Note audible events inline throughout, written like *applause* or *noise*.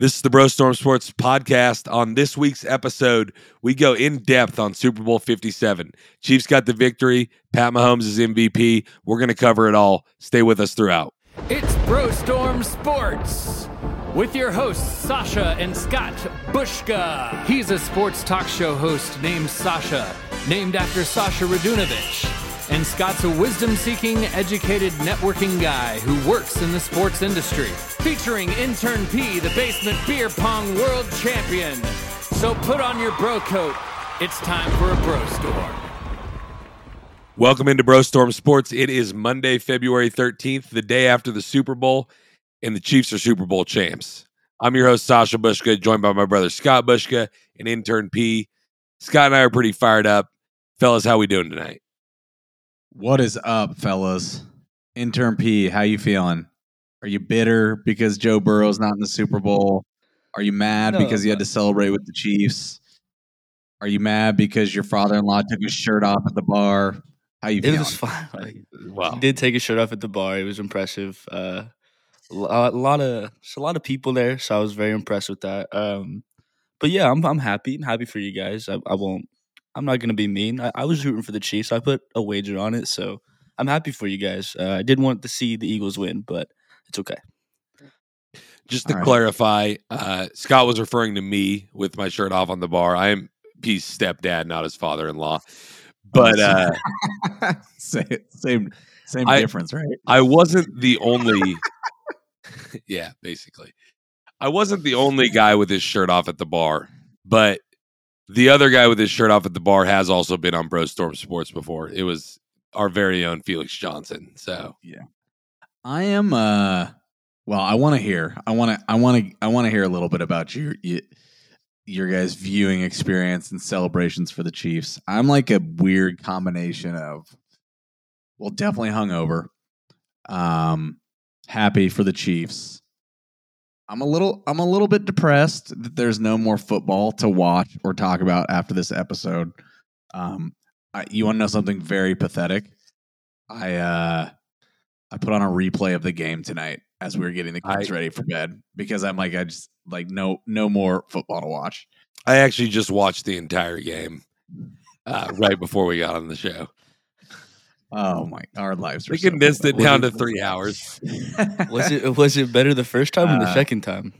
This is the Bro Storm Sports podcast. On this week's episode, we go in depth on Super Bowl 57. Chiefs got the victory. Pat Mahomes is MVP. We're going to cover it all. Stay with us throughout. It's Bro Storm Sports with your hosts, Sasha and Scott Bushka. He's a sports talk show host named Sasha, named after Sasha Radunovich. And Scott's a wisdom seeking, educated networking guy who works in the sports industry. Featuring intern P, the basement beer pong world champion. So put on your bro coat. It's time for a bro storm. Welcome into Bro Storm Sports. It is Monday, February 13th, the day after the Super Bowl, and the Chiefs are Super Bowl champs. I'm your host, Sasha Bushka, joined by my brother Scott Bushka and intern P. Scott and I are pretty fired up. Fellas, how we doing tonight? What is up, fellas? Intern P, how you feeling? Are you bitter because Joe Burrow's not in the Super Bowl? Are you mad No, because you had to celebrate with the Chiefs? Are you mad because your father-in-law took his shirt off at the bar? How you It feeling? was *laughs* fun. Like, Wow. he did take his shirt off at the bar. It was impressive. Uh, a lot of a lot of people there, so I was very impressed with that. Um, but yeah, I'm I'm happy. I'm happy for you guys. I, I won't. I'm not gonna be mean. I, I was rooting for the Chiefs. I put a wager on it, so I'm happy for you guys. Uh, I did want to see the Eagles win, but it's okay. Just to All right. clarify, uh, Scott was referring to me with my shirt off on the bar. I am P's stepdad, not his father in law. But uh, *laughs* same, same, same I- difference, right? I wasn't the only. *laughs* yeah, basically. I wasn't the only guy with his shirt off at the bar, but the other guy with his shirt off at the bar has also been on Bro Storm Sports before. It was our very own Felix Johnson. So yeah, I am. uh Well, I want to hear. I want to. I want to. I want to hear a little bit about your your, guys' viewing experience and celebrations for the Chiefs. I'm like a weird combination of, well, definitely hungover, um, happy for the Chiefs. I'm a little. I'm a little bit depressed that there's no more football to watch or talk about after this episode. Um, I, you want to know something very pathetic? I uh I put on a replay of the game tonight as we were getting the kids I- ready for bed because I'm like I just like no no more football to watch. I actually just watched the entire game uh, right before we got on the show. Oh my, our lives are. We so condensed it down to three hours. *laughs* Was it was it better the first time or the Uh, second time?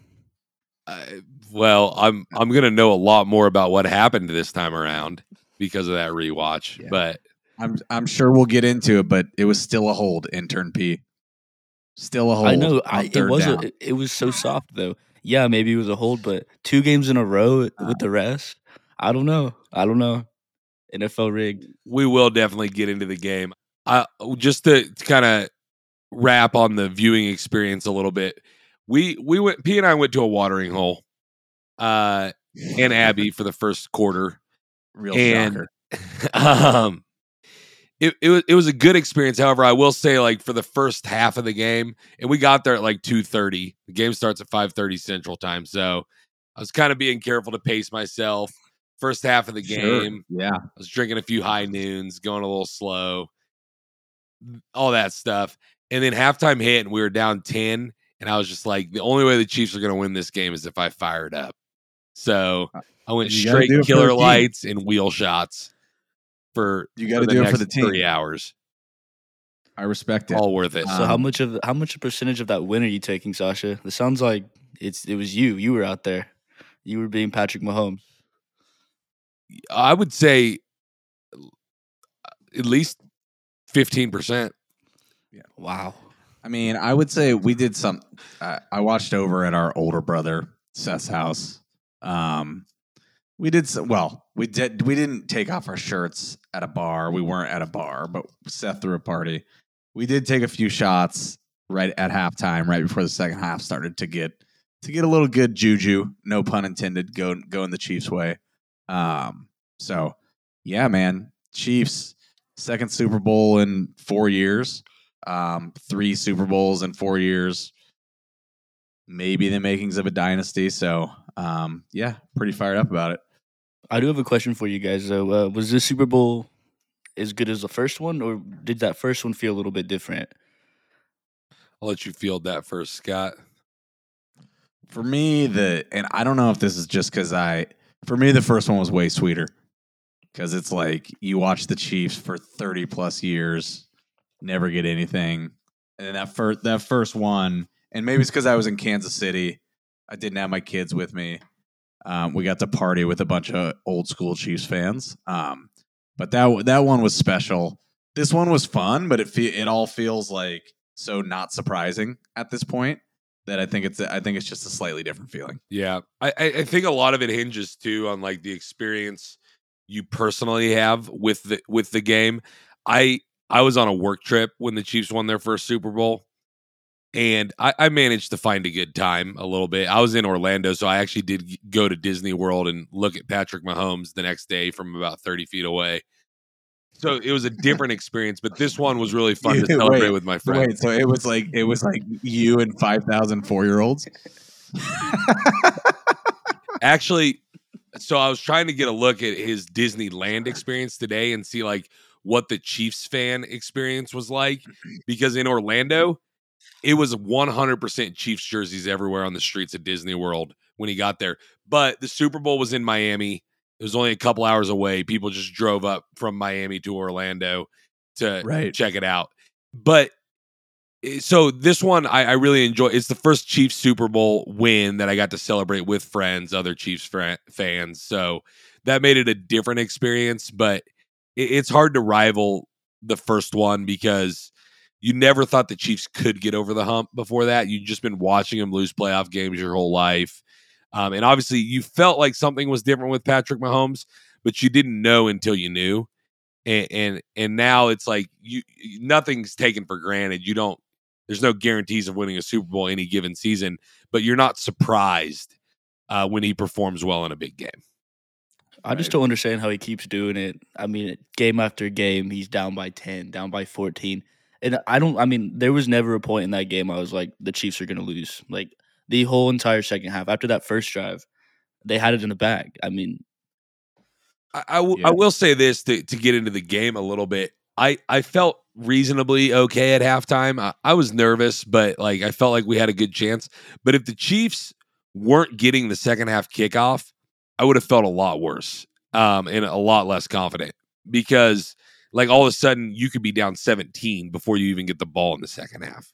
Uh, well, I'm I'm gonna know a lot more about what happened this time around because of that rewatch. Yeah. But I'm I'm sure we'll get into it, but it was still a hold. Intern P, still a hold. I know. I, it was. down. A, it was so soft though. Yeah, maybe it was a hold, but two games in a row with the rest. I don't know. I don't know. NFL rigged. we will definitely get into the game. I just to, kind of wrap on the viewing experience a little bit. We we went P and I went to a watering hole, uh, and Abby for the first quarter. real and- shocker. *laughs* um, it it was it was a good experience. However, I will say like for the first half of the game, and we got there at like two thirty. The game starts at five thirty Central Time, so I was kind of being careful to pace myself. First half of the Sure. game, Yeah, I was drinking a few high noons, going a little slow, all that stuff. And then halftime hit, and we were down 10. And I was just like, the only way the Chiefs are going to win this game is if I fire it up. So I went You straight do it for killer lights and wheel shots for, you got to do it for the team. three hours. I respect it. All worth it. So how Um, much of how much percentage of that win are you taking, Sasha? It sounds like it's it was you. You were out there. You were being Patrick Mahomes. I would say at least 15%. Yeah. Wow. I mean, I would say we did some. Uh, I watched over at our older brother Seth's house. Um, we did some, well. We did. We didn't take off our shirts at a bar. We weren't at a bar, but Seth threw a party. We did take a few shots right at halftime, right before the second half started to get to get a little good juju. No pun intended. Go going the Chiefs' way. Um. So, yeah, man. Chiefs second Super Bowl in four years um, three Super Bowls in four years, maybe the makings of a dynasty. So, um, yeah, pretty fired up about it. I do have a question for you guys though. Uh, was this Super Bowl as good as the first one, or did that first one feel a little bit different? I'll let you field that first, Scott. for me the and I don't know if this is just because I for me the first one was way sweeter because it's like you watch the Chiefs for thirty plus years, never get anything, and then that first that first one, and maybe it's because I was in Kansas City, I didn't have my kids with me. Um, we got to party with a bunch of old school Chiefs fans, um, but that that one was special. This one was fun, but it fe- it all feels like so not surprising at this point that I think it's I think it's just a slightly different feeling. Yeah, I I think a lot of it hinges too on like the experience you personally have with the with the game. I I was on a work trip when the Chiefs won their first Super Bowl, and I, I managed to find a good time a little bit. I was in Orlando, so I actually did go to Disney World and look at Patrick Mahomes the next day from about thirty feet away. So it was a different experience, but this one was really fun to *laughs* Wait, celebrate with my friends. wait, so it was like it was like you and five thousand four year olds. actually so i was trying to get a look at his disneyland experience today and see like what the chiefs fan experience was like *clears throat* because in orlando it was 100% chiefs jerseys everywhere on the streets of disney world when he got there but the super bowl was in miami. It was only a couple hours away. People just drove up from miami to orlando to Right. check it out. But so this one I, I really enjoy. It's the first Chiefs Super Bowl win that I got to celebrate with friends, other Chiefs fran- fans. So that made it a different experience. But it, it's hard to rival the first one because you never thought the Chiefs could get over the hump before that. You'd just been watching them lose playoff games your whole life, um, and obviously you felt like something was different with Patrick Mahomes, but you didn't know until you knew and and and now it's like you nothing's taken for granted. You don't there's no guarantees of winning a Super Bowl any given season, but you're not surprised uh, when he performs well in a big game. I just don't understand how he keeps doing it. I mean, game after game, he's down by 10, down by 14. And I don't, I mean, there was never a point in that game I was like, the Chiefs are going to lose. Like the whole entire second half, after that first drive, they had it in the bag. I mean, I, I, w- Yeah. I will say this to, to get into the game a little bit. I, I felt reasonably okay at halftime. I, I was nervous, but like I felt like we had a good chance. But if the Chiefs weren't getting the second half kickoff, I would have felt a lot worse um, and a lot less confident because like all of a sudden you could be down 17 before you even get the ball in the second half.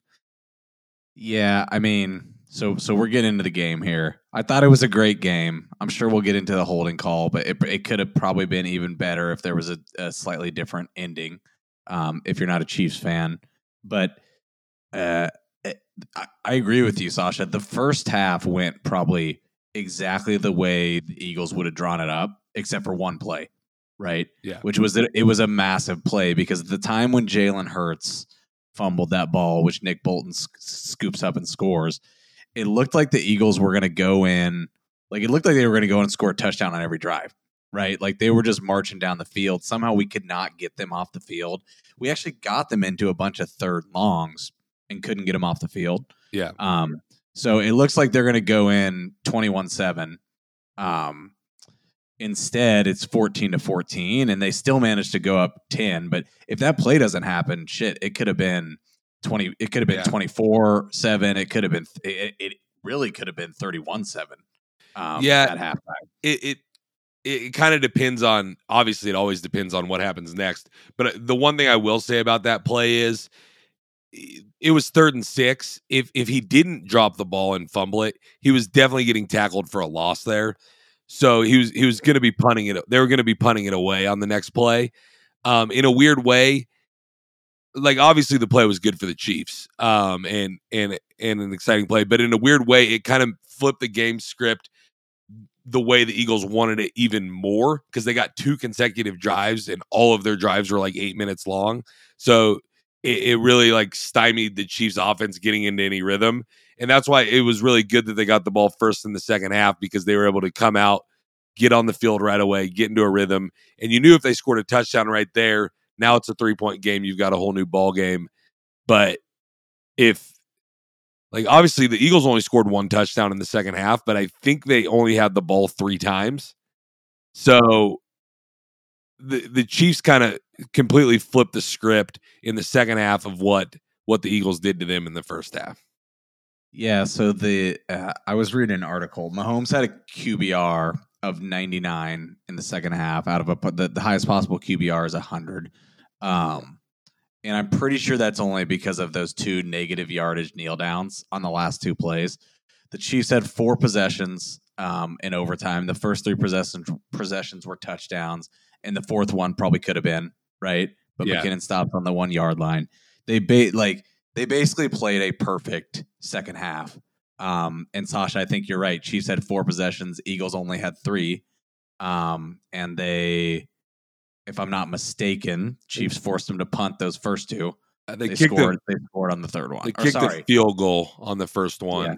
Yeah, I mean, so so we're getting into the game here. I thought it was a great game. I'm sure we'll get into the holding call, but it, it could have probably been even better if there was a, a slightly different ending. Um, if you're not a Chiefs fan, but uh, it- I, I agree with you, Sasha. The first half went probably exactly the way the Eagles would have drawn it up, except for one play, right? Yeah. Which was that it was a massive play because at the time when Jalen Hurts fumbled that ball, which Nick Bolton sc- scoops up and scores, it looked like the Eagles were going to go in, like it looked like they were going to go in and score a touchdown on every drive, right? Like they were just marching down the field. Somehow we could not get them off the field. We actually got them into a bunch of third longs and couldn't get them off the field. Yeah. Um, so it looks like they're going to go in 21 7. Um, instead, it's 14 to 14, and they still managed to go up 10. But if that play doesn't happen, shit, it could have been 20, it could have been Yeah. 24 7. It could have been, it, it really could have been 31 7. Um, Yeah. At halftime. it it it kind of depends on obviously it always depends on what happens next but uh, the one thing i will say about that play is it was third and six if if he didn't drop the ball and fumble it he was definitely getting tackled for a loss there so he was he was going to be punting it they were going to be punting it away on the next play um in a weird way like obviously the play was good for the chiefs um and and and an exciting play but in a weird way it kind of flipped the game script the way the Eagles wanted it even more because they got two consecutive drives and all of their drives were like eight minutes long. So it, it really like stymied the Chiefs offense getting into any rhythm. And that's why it was really good that they got the ball first in the second half because they were able to come out, get on the field right away, get into a rhythm. And you knew if they scored a touchdown right there, now it's a three point game. You've got a whole new ball game. But if like obviously the Eagles only scored one touchdown in the second half, but I think they only had the ball three times. So the the Chiefs kind of completely flipped the script in the second half of what what the Eagles did to them in the first half. Yeah, so the uh, I was reading an article. Mahomes had a QBR of 99 in the second half out of a the, the highest possible QBR is 100. Um and I'm pretty sure that's only because of those two negative yardage kneel downs on the last two plays. The Chiefs had four possessions um, in overtime. The first three possessions possessions were touchdowns, and the fourth one probably could have been right, but Yeah. McKinnon stopped on the one yard line. They ba- like they basically played a perfect second half. Um, and Sasha, I think you're right. Chiefs had four possessions. Eagles only had three. Um, and they, if I'm not mistaken, Chiefs forced them to punt those first two. Uh, They, They, kicked scored. The, they scored on the third one. they Or, kicked sorry, the field goal on the first one. Yeah.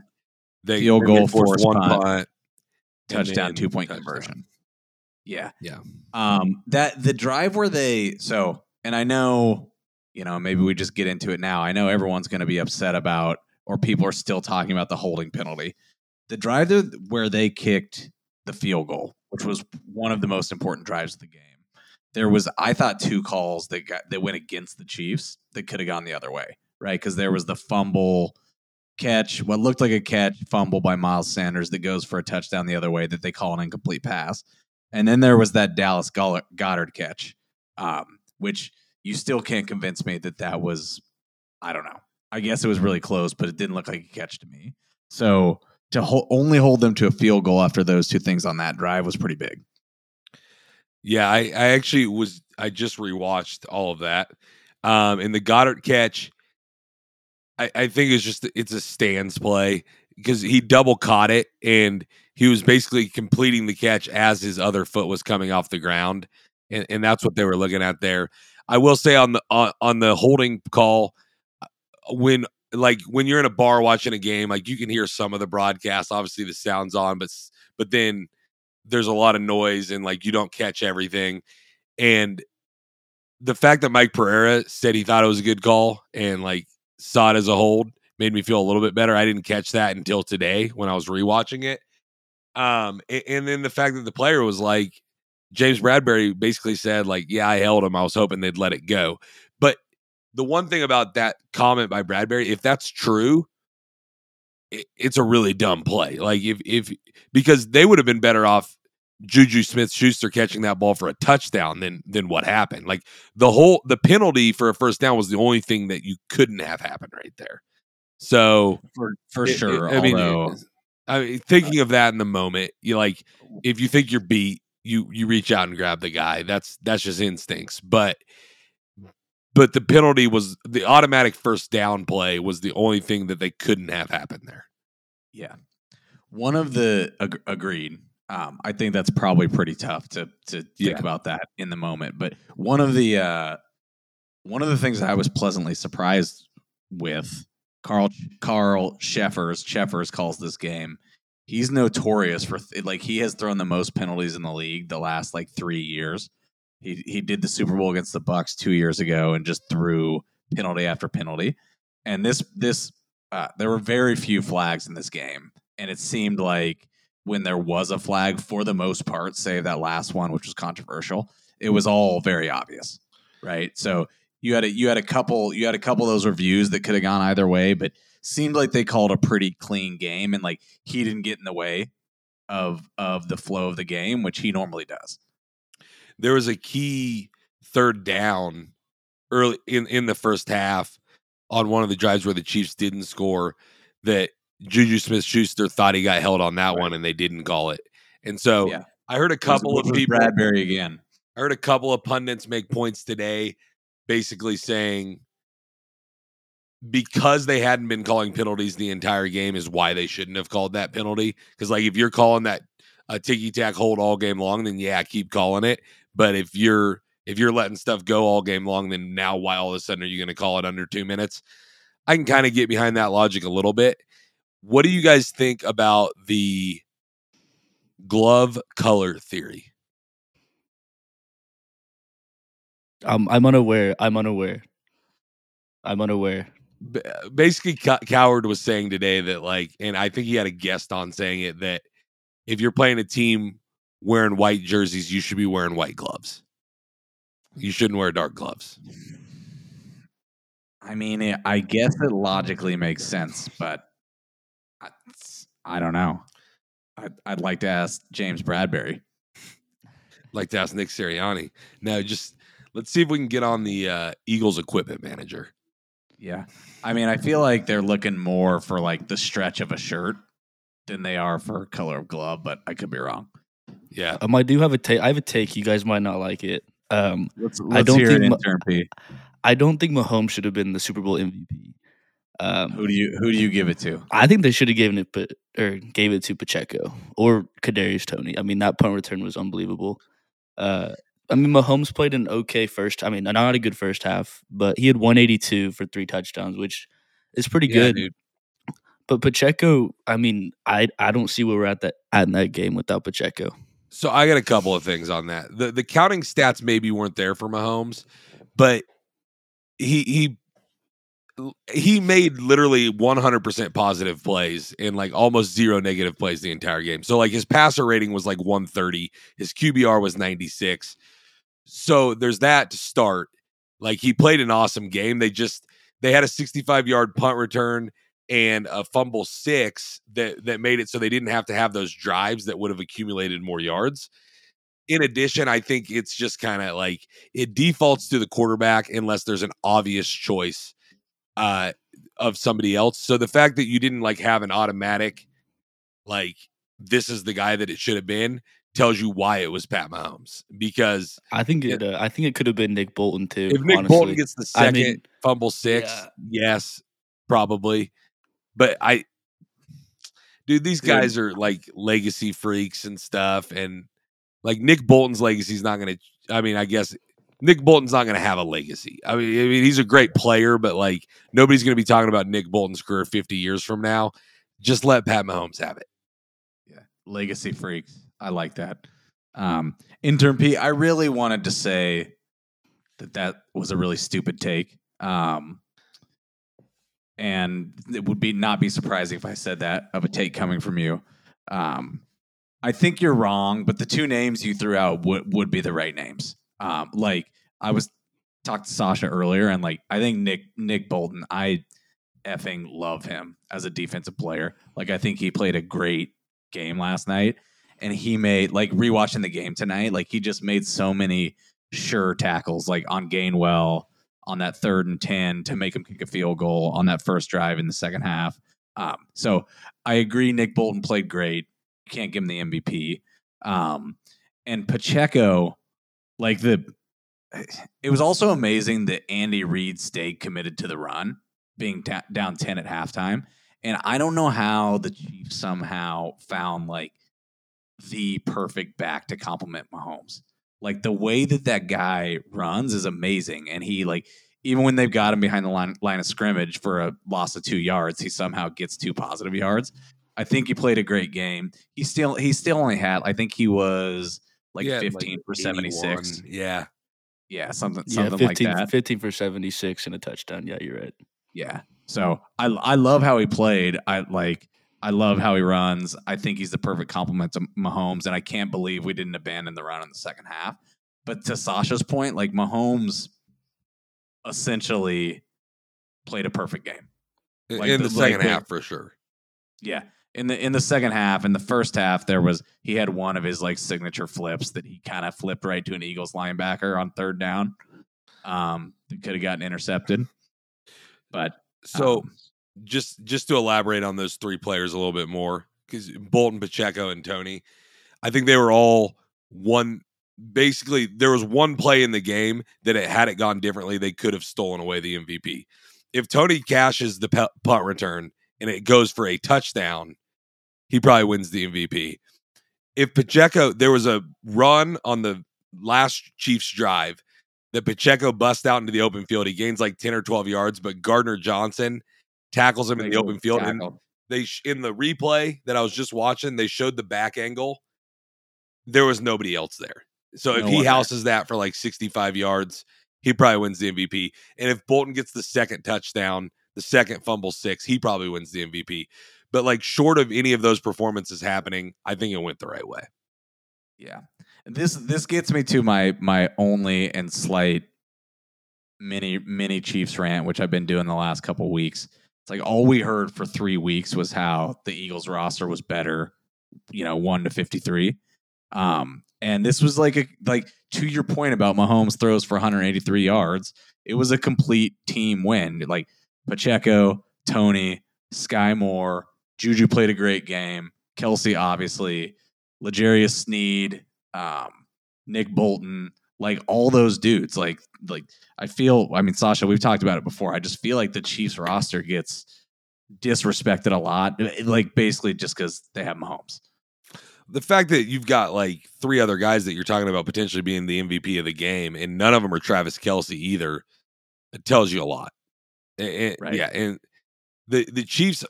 They Field goal, forced forced one punt. punt. touchdown, two point touchdown. conversion. Yeah, Yeah. Um, that the drive where they so, and I know, you know, maybe we just get into it now. I know everyone's going to be upset about, or people are still talking about the holding penalty. The drive where they kicked the field goal, which was one of the most important drives of the game. There was, I thought, two calls that got that went against the Chiefs that could have gone the other way, right? Because there was the fumble catch, what looked like a catch fumble by Miles Sanders that goes for a touchdown the other way that they call an incomplete pass. And then there was that Dallas Goedert catch, um, which you still can't convince me that that was, I don't know. I guess it was really close, but it didn't look like a catch to me. So to ho- only hold them to a field goal after those two things on that drive was pretty big. Yeah, I, I actually was I just rewatched all of that. Um and the Goedert catch, I, I think it's just it's a stands play because he double caught it and he was basically completing the catch as his other foot was coming off the ground. And, and that's what they were looking at there. I will say on the on, on the holding call, when like when you're in a bar watching a game, like you can hear some of the broadcast. Obviously, the sound's on, but but then there's a lot of noise and like you don't catch everything. And the fact that Mike Pereira said he thought it was a good call and like saw it as a hold made me feel a little bit better. I didn't catch that until today when I was rewatching it. Um, and, and then the fact that the player was like, James Bradberry basically said, like, yeah, I held him. I was hoping they'd let it go. The one thing about that comment by Bradberry, if that's true, it, it's a really dumb play. Like if if because they would have been better off Juju Smith Schuster catching that ball for a touchdown than than what happened. Like the whole the penalty for a first down was the only thing that you couldn't have happened right there. So For for it- it- sure. I although, it- I mean, thinking of that in the moment, you like if you think you're beat, you you reach out and grab the guy. That's that's just instincts. But but the penalty was the automatic first down play was the only thing that they couldn't have happened there. yeah. One of the ag- agreed. Um, I think that's probably pretty tough to to think Yeah. about that in the moment. But one of the uh, one of the things that I was pleasantly surprised with Carl Carl Cheffers Cheffers calls this game. He's notorious for th- like he has thrown the most penalties in the league the last like three years. He he did the Super Bowl against the Bucks two years ago and just threw penalty after penalty. And this this uh, there were very few flags in this game, and it seemed like when there was a flag, for the most part, save that last one, which was controversial, it was all very obvious, right? So you had a you had a couple you had a couple of those reviews that could have gone either way, but seemed like they called a pretty clean game, and like he didn't get in the way of of the flow of the game, which he normally does. There was a key third down early in in the first half on one of the drives where the Chiefs didn't score that Juju Smith Schuster thought he got held on that Right. one and they didn't call it. And so Yeah. I heard a couple of people Bradberry again. I heard a couple of pundits make points today, basically saying because they hadn't been calling penalties the entire game is why they shouldn't have called that penalty. Because like if you're calling that a ticky tack hold all game long, then yeah, keep calling it. But if you're if you're letting stuff go all game long, then now why all of a sudden are you going to call it under two minutes? I can kind of get behind that logic a little bit. What do you guys think about the glove color theory? I'm I'm unaware. I'm unaware. I'm unaware. B- basically Co- Cowherd was saying today that like and i think he had a guest on saying it that if you're playing a team wearing white jerseys you should be wearing white gloves you shouldn't wear dark gloves I mean, it, I guess it logically makes sense, but I, I don't know. I'd, I'd like to ask James Bradberry. Like to ask Nick Sirianni. Now, just let's see if we can get on the uh, Eagles equipment manager. Yeah. I mean, I feel like they're looking more for like the stretch of a shirt than they are for color of glove, but I could be wrong. Yeah. Um, I do have a take. I have a take. You guys might not like it. Um, Let's, I don't hear think it, Ma- intern P. I don't think Mahomes should have been the Super Bowl MVP. Um, Who do you who do you give it to? I think they should have given it, Pa- or gave it to Pacheco or Kadarius Toney. I mean, that punt return was unbelievable. Uh, I mean, Mahomes played an okay first. I mean, not a good first half, but he had 182 for three touchdowns, which is pretty Yeah, good. dude. But Pacheco, I mean, I I don't see where we're at that at that game without Pacheco. So I got a couple of things on that. The the counting stats maybe weren't there for Mahomes, but he he he made literally 100% positive plays and like almost zero negative plays the entire game. So like his passer rating was like 130, his QBR was 96. So there's that to start. Like he played an awesome game. They just they had a 65 yard punt return and a fumble six that that made it so they didn't have to have those drives that would have accumulated more yards. In addition, I think it's just kind of like it defaults to the quarterback unless there's an obvious choice uh of somebody else. So the fact that you didn't like have an automatic like this is the guy that it should have been tells you why it was Pat Mahomes because I think it. Uh, I think it could have been Nick Bolton too. if Nick honestly. Bolton gets the I second mean, fumble six, yeah. yes, probably. But I, dude, these Dude. guys are like legacy freaks and stuff, and like Nick Bolton's legacy is not going to. I mean, I guess Nick Bolton's not going to have a legacy. I mean, I mean, he's a great player, but like nobody's going to be talking about Nick Bolton's career fifty years from now. Just let Pat Mahomes have it. Yeah. Legacy freaks. I like that. Um, intern P, I really wanted to say that that was a really stupid take. Um, and it would be not be surprising if I said that of a take coming from you. Um, I think you're wrong, but the two names you threw out would, would be the right names. Um, like I was talked to Sasha earlier, and like I think Nick Nick Bolton, I effing love him as a defensive player. Like I think he played a great game last night, and he made like rewatching the game tonight. Like he just made so many sure tackles, like on Gainwell on that third and ten to make him kick a field goal on that first drive in the second half. Um, so I agree, Nick Bolton played great. Can't give him the MVP. Um, and Pacheco, like the, it was also amazing that Andy Reid stayed committed to the run, being down ten at halftime. And I don't know how the Chiefs somehow found like the perfect back to complement Mahomes. Like the way that that guy runs is amazing, and he like even when they've got him behind the line, line of scrimmage for a loss of two yards, he somehow gets two positive yards. I think he played a great game. He still he still only had I think he was like Yeah, fifteen for seventy six. Yeah. Yeah, something yeah, something 15, like that. 15 for 76 and a touchdown. Yeah, you're right. Yeah. So I I love how he played. I like I love how he runs. I think he's the perfect complement to Mahomes, and I can't believe we didn't abandon the run in the second half. But to Sasha's point, like Mahomes essentially played a perfect game. Like in the- the, second the- half for sure. Yeah. In the in the second half, in the first half, there was he had one of his like signature flips that he kind of flipped right to an Eagles linebacker on third down. Um, could have gotten intercepted. But So um, just just to elaborate on those three players a little bit more, because Bolton, Pacheco, and Toney, I think they were all one. Basically, there was one play in the game that it had it gone differently, they could have stolen away the MVP. If Toney cashes the punt return and it goes for a touchdown, he probably wins the MVP. If Pacheco, there was a run on the last Chiefs drive that Pacheco busts out into the open field. He gains like 10 or 12 yards, but Gardner Johnson tackles him in the open field. And they in the replay that I was just watching, they showed the back angle. There was nobody else there. So if No he one there. houses that for like 65 yards, he probably wins the MVP. And if Bolton gets the second touchdown, the second fumble six, he probably wins the MVP. But like short of any of those performances happening, I think it went the right way. Yeah. This this gets me to my my only and slight mini mini Chiefs rant, which I've been doing the last couple weeks. It's like all we heard for three weeks was how the Eagles roster was better, you know, one to fifty three. Um, and this was like a like to your point about Mahomes throws for 183 yards. It was a complete team win. Like Pacheco, Toney, Skyy Moore, Juju played a great game. Kelce, obviously, L'Jarius Sneed, um, Nick Bolton, like all those dudes. Like, like I feel. I mean, Sasha, we've talked about it before. I just feel like the Chiefs roster gets disrespected a lot. Eh, like basically just because they have Mahomes. The fact that you've got like three other guys that you're talking about potentially being the MVP of the game, and none of them are Travis Kelce either, it tells you a lot. And, Right. Yeah, and the the Chiefs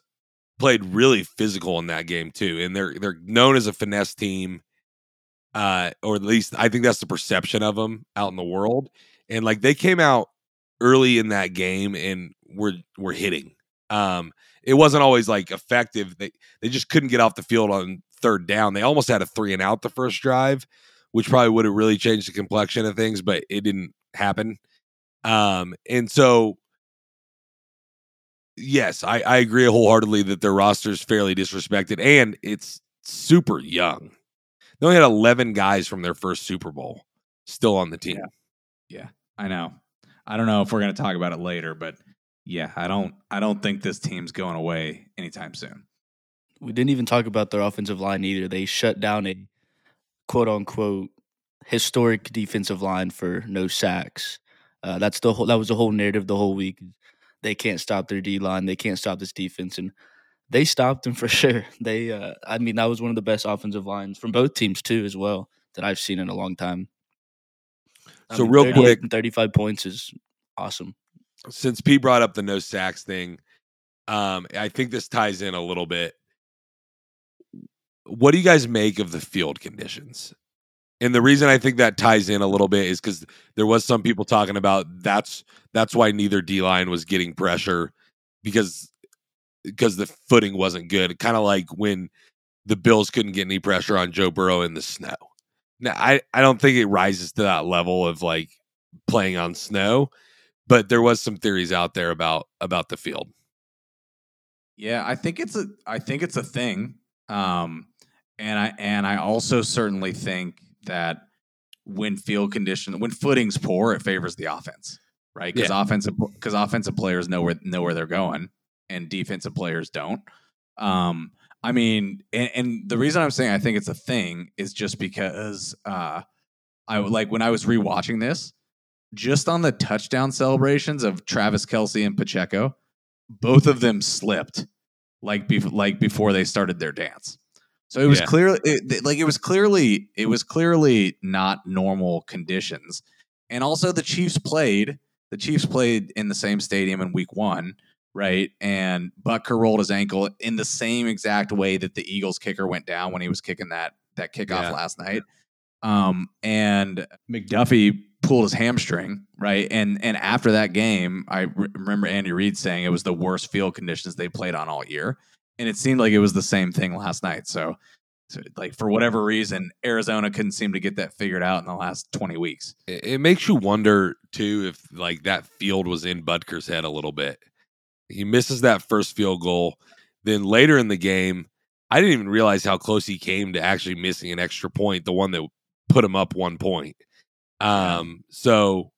played really physical in that game too, and they're they're known as a finesse team, uh, or at least I think that's the perception of them out in the world. And like they came out early in that game and were were hitting. Um, it wasn't always like effective. They they just couldn't get off the field on third down. They almost had a three and out the first drive, which probably would have really changed the complexion of things, but it didn't happen. Um, and so yes, I, I agree wholeheartedly that their roster is fairly disrespected and it's super young. They only had 11 guys from their first Super Bowl still on the team. Yeah. I know. I don't know if we're going to talk about it later, but yeah, I don't. I don't think this team's going away anytime soon. We didn't even talk about their offensive line either. They shut down a quote unquote historic defensive line for no sacks. Uh, that's the whole. That was the whole narrative the whole week. They can't stop their D line. They can't stop this defense, and they stopped him *laughs* for sure. They, uh, I mean, that was one of the best offensive lines from both teams too, as well that I've seen in a long time. I So mean, real 38 quick- thirty-five points is awesome. since P brought up the no sacks thing, um, I think this ties in a little bit. What do you guys make of the field conditions? And the reason I think that ties in a little bit is because there was some people talking about that's that's why neither D line was getting pressure because because the footing wasn't good. Kind of like when the Bills couldn't get any pressure on Joe Burrow in the snow. Now I, I don't think it rises to that level of like playing on snow, but there was some theories out there about about the field. Yeah, I think it's a. I think it's a thing. Um, and I and I also certainly think that when field condition, when footing's poor, it favors the offense, right? Because offensive because offensive players know where know where they're going, and defensive players don't. Um, I mean, and, and the reason I'm saying I think it's a thing is just because uh, I like when I was rewatching this, just on the touchdown celebrations of Travis Kelce and Pacheco, both of them slipped like bef- like before they started their dance. So it was Yeah. clearly it, like it was clearly it was clearly not normal conditions. And also the Chiefs played the Chiefs played in the same stadium in week 1, right? And Butker rolled his ankle in the same exact way that the Eagles kicker went down when he was kicking that that kickoff Yeah. last night. Um and McDuffie pulled his hamstring, right? And and after that game, I re- remember Andy Reid saying it was the worst field conditions they played on all year, and it seemed like it was the same thing last night. So, so like for whatever reason, Arizona couldn't seem to get that figured out in the last twenty weeks. It, it makes you wonder too if like that field was in Butker's head a little bit. He misses that first field goal. Then later in the game, I didn't even realize how close he came to actually missing an extra point, the one that put him up one point. Um, so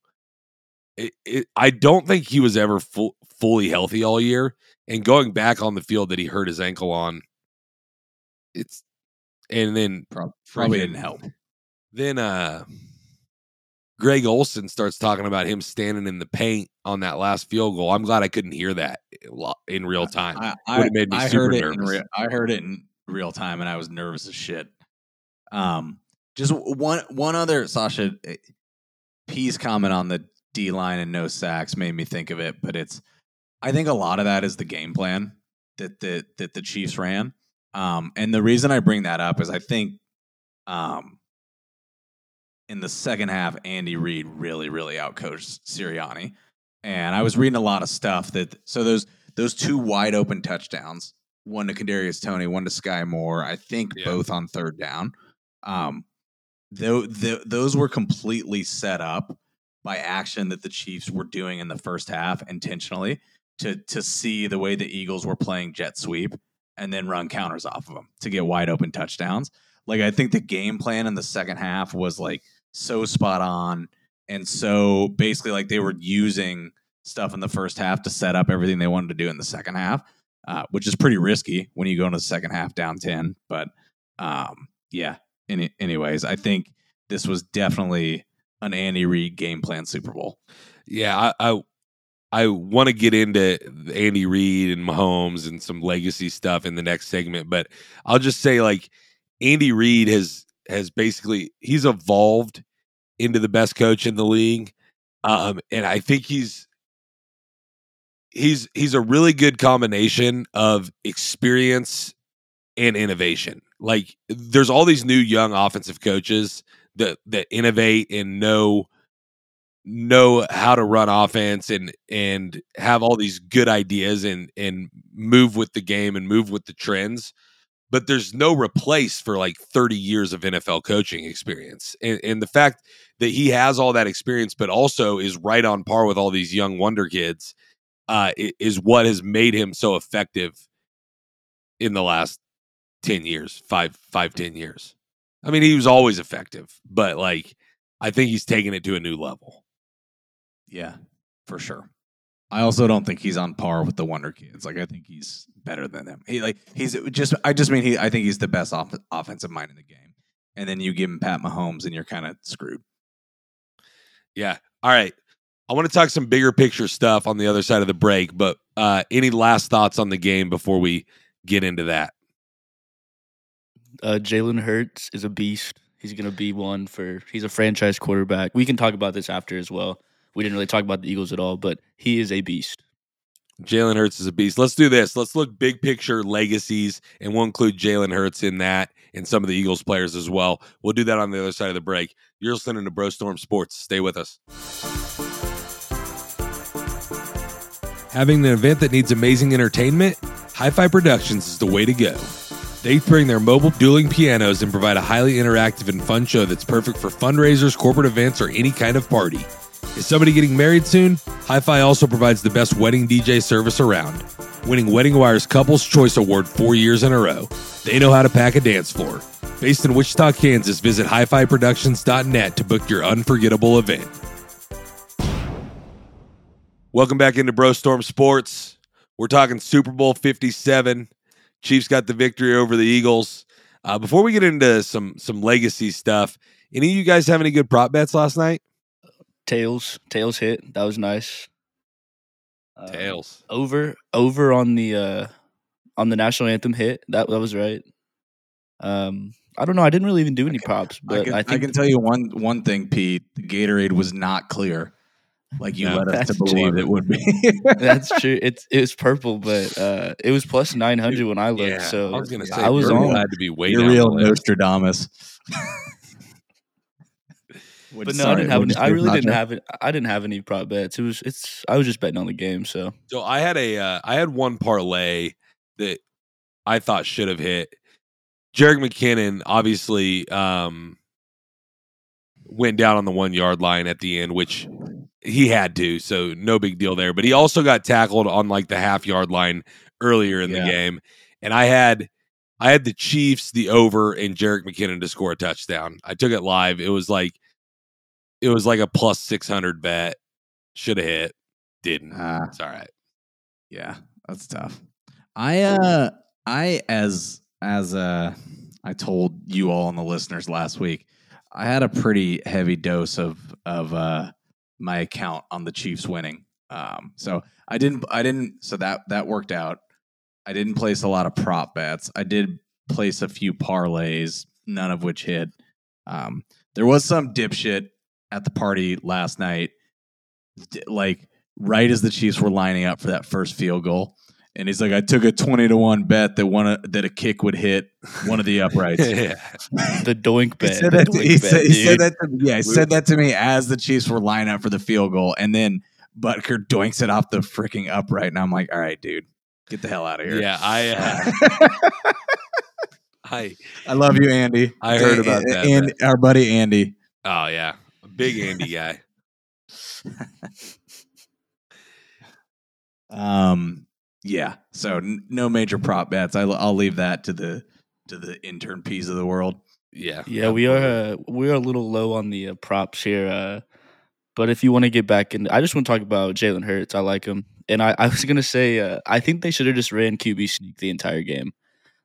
it, it, I don't think he was ever full, fully healthy all year. And going back on the field that he hurt his ankle on, it's and then Prob- Probably didn't help. then uh Greg Olsen starts talking about him standing in the paint on that last field goal. I'm glad I couldn't hear that in real time. I, Would've made me I super heard it in nervous. real. I heard it in real time, and I was nervous as shit. Um, just one one other Sasha eh, P's comment on the D line and no sacks made me think of it, but it's I think a lot of that is the game plan that the that the Chiefs ran. Um, and the reason I bring that up is I think um in the second half, Andy Reid really, really outcoached Sirianni. And I was reading a lot of stuff that so those those two wide open touchdowns, one to Kadarius Toney, one to Skyy Moore, I think Yeah. both on third down. Um, tho- tho- those were completely set up by action that the Chiefs were doing in the first half intentionally to to see the way the Eagles were playing jet sweep and then run counters off of them to get wide open touchdowns. Like I think the game plan in the second half was like so spot on and so basically like they were using stuff in the first half to set up everything they wanted to do in the second half, uh, which is pretty risky when you go into the second half down 10. But um, yeah, any, anyways, I think this was definitely an Andy Reid game plan Super Bowl. Yeah, I I, I want to get into Andy Reid and Mahomes and some legacy stuff in the next segment, but I'll just say like Andy Reid has has basically he's evolved into the best coach in the league. Um, and I think he's he's he's a really good combination of experience and innovation. Like there's all these new young offensive coaches that that innovate and know know how to run offense and and have all these good ideas and and move with the game and move with the trends but there's no replace for like 30 years of NFL coaching experience. And, and, the fact that he has all that experience, but also is right on par with all these young wonder kids, uh, is what has made him so effective in the last 10 years, five, five, 10 years. I mean, he was always effective, but like, I think he's taking it to a new level. Yeah, for sure. I also don't think he's on par with the Wonder Kids. Like I think he's better than them. He like he's just I just mean he I think he's the best off, offensive mind in the game. And then you give him Pat Mahomes and you're kind of screwed. Yeah. All right. I want to talk some bigger picture stuff on the other side of the break, but uh, any last thoughts on the game before we get into that? Uh, Jalen Hurts is a beast. He's going to be one for. He's a franchise quarterback. We can talk about this after as well. We didn't really talk about the Eagles at all, but he is a beast. Jalen Hurts is a beast. Let's do this. Let's look big picture legacies, and we'll include Jalen Hurts in that and some of the Eagles players as well. We'll do that on the other side of the break. You're listening to Bro Storm Sports. Stay with us. Having an event that needs amazing entertainment? Hi Fi Productions is the way to go. They bring their mobile dueling pianos and provide a highly interactive and fun show that's perfect for fundraisers, corporate events, or any kind of party. Is somebody getting married soon? Hi Fi also provides the best wedding DJ service around, winning Wedding Wire's Couples Choice Award four years in a row. They know how to pack a dance floor. Based in Wichita, Kansas, visit hifiproductions.net to book your unforgettable event. Welcome back into Bro Storm Sports. We're talking Super Bowl 57. Chiefs got the victory over the Eagles. Uh, before we get into some some legacy stuff, any of you guys have any good prop bets last night? Tails, tails hit. That was nice. Uh, tails over over on the uh on the national anthem hit. That that was right. Um, I don't know. I didn't really even do any props, but I can, I, I can tell you one one thing, Pete. The Gatorade was not clear, like you no, led us to believe true. it would be. *laughs* that's true. It's it was purple, but uh, it was plus nine hundred when I looked. Yeah, so I was gonna say I was on. Glad to be way You're real Nostradamus. *laughs* but no, I didn't have. Any, I really didn't have it. I didn't have any prop bets. It was. It's. I was just betting on the game. So. So I had a. Uh, I had one parlay that I thought should have hit. Jerick McKinnon obviously um, went down on the one yard line at the end, which he had to. So no big deal there. But he also got tackled on like the half yard line earlier in yeah. the game, and I had. I had the Chiefs, the over, and Jerick McKinnon to score a touchdown. I took it live. It was like it was like a plus 600 bet. Should have hit. Didn't. Uh, it's all right. Yeah, that's tough. I uh I as as uh I told you all and the listeners last week, I had a pretty heavy dose of of uh my account on the Chiefs winning. Um so I didn't I didn't so that that worked out. I didn't place a lot of prop bets. I did place a few parlays, none of which hit. Um there was some dipshit at the party last night, like right as the Chiefs were lining up for that first field goal. And he's like, I took a twenty to one bet that one that a kick would hit one of the *laughs* uprights. yeah. The doink bet. He said that, to, he said, he said that to, yeah, he said that to me as the Chiefs were lining up for the field goal, and then Butker doinks it off the freaking upright, and I'm like, all right, dude, get the hell out of here. Yeah, I. Uh, *laughs* I I love you, Andy. I heard about that. And our buddy Andy. Oh yeah, Big Andy guy. *laughs* Um, yeah. So n- no major prop bets. I, I'll leave that to the to the intern peas of the world. Yeah. Yeah, we are uh, we are a little low on the uh, props here. Uh, but if you want to get back in, I just want to talk about Jalen Hurts. I like him, and I, I was gonna say uh, I think they should have just ran QB sneak the entire game.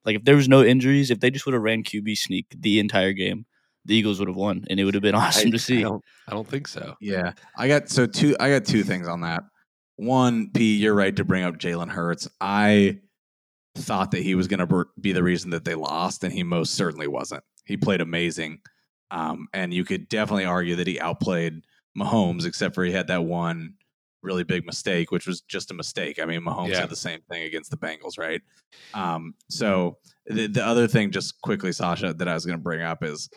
Like if there was no injuries, if they just would have ran QB sneak the entire game, the Eagles would have won, and it would have been *laughs* awesome I, to see. I don't, I don't think so. Yeah, I got so two. I got two things on that. One, P, you're right to bring up Jalen Hurts. I thought that he was going to be the reason that they lost, and he most certainly wasn't. He played amazing, um, and you could definitely argue that he outplayed Mahomes, except for he had that one really big mistake, which was just a mistake. I mean, Mahomes Yeah. had the same thing against the Bengals, right? Um, so the, the other thing, just quickly, Sasha, that I was going to bring up is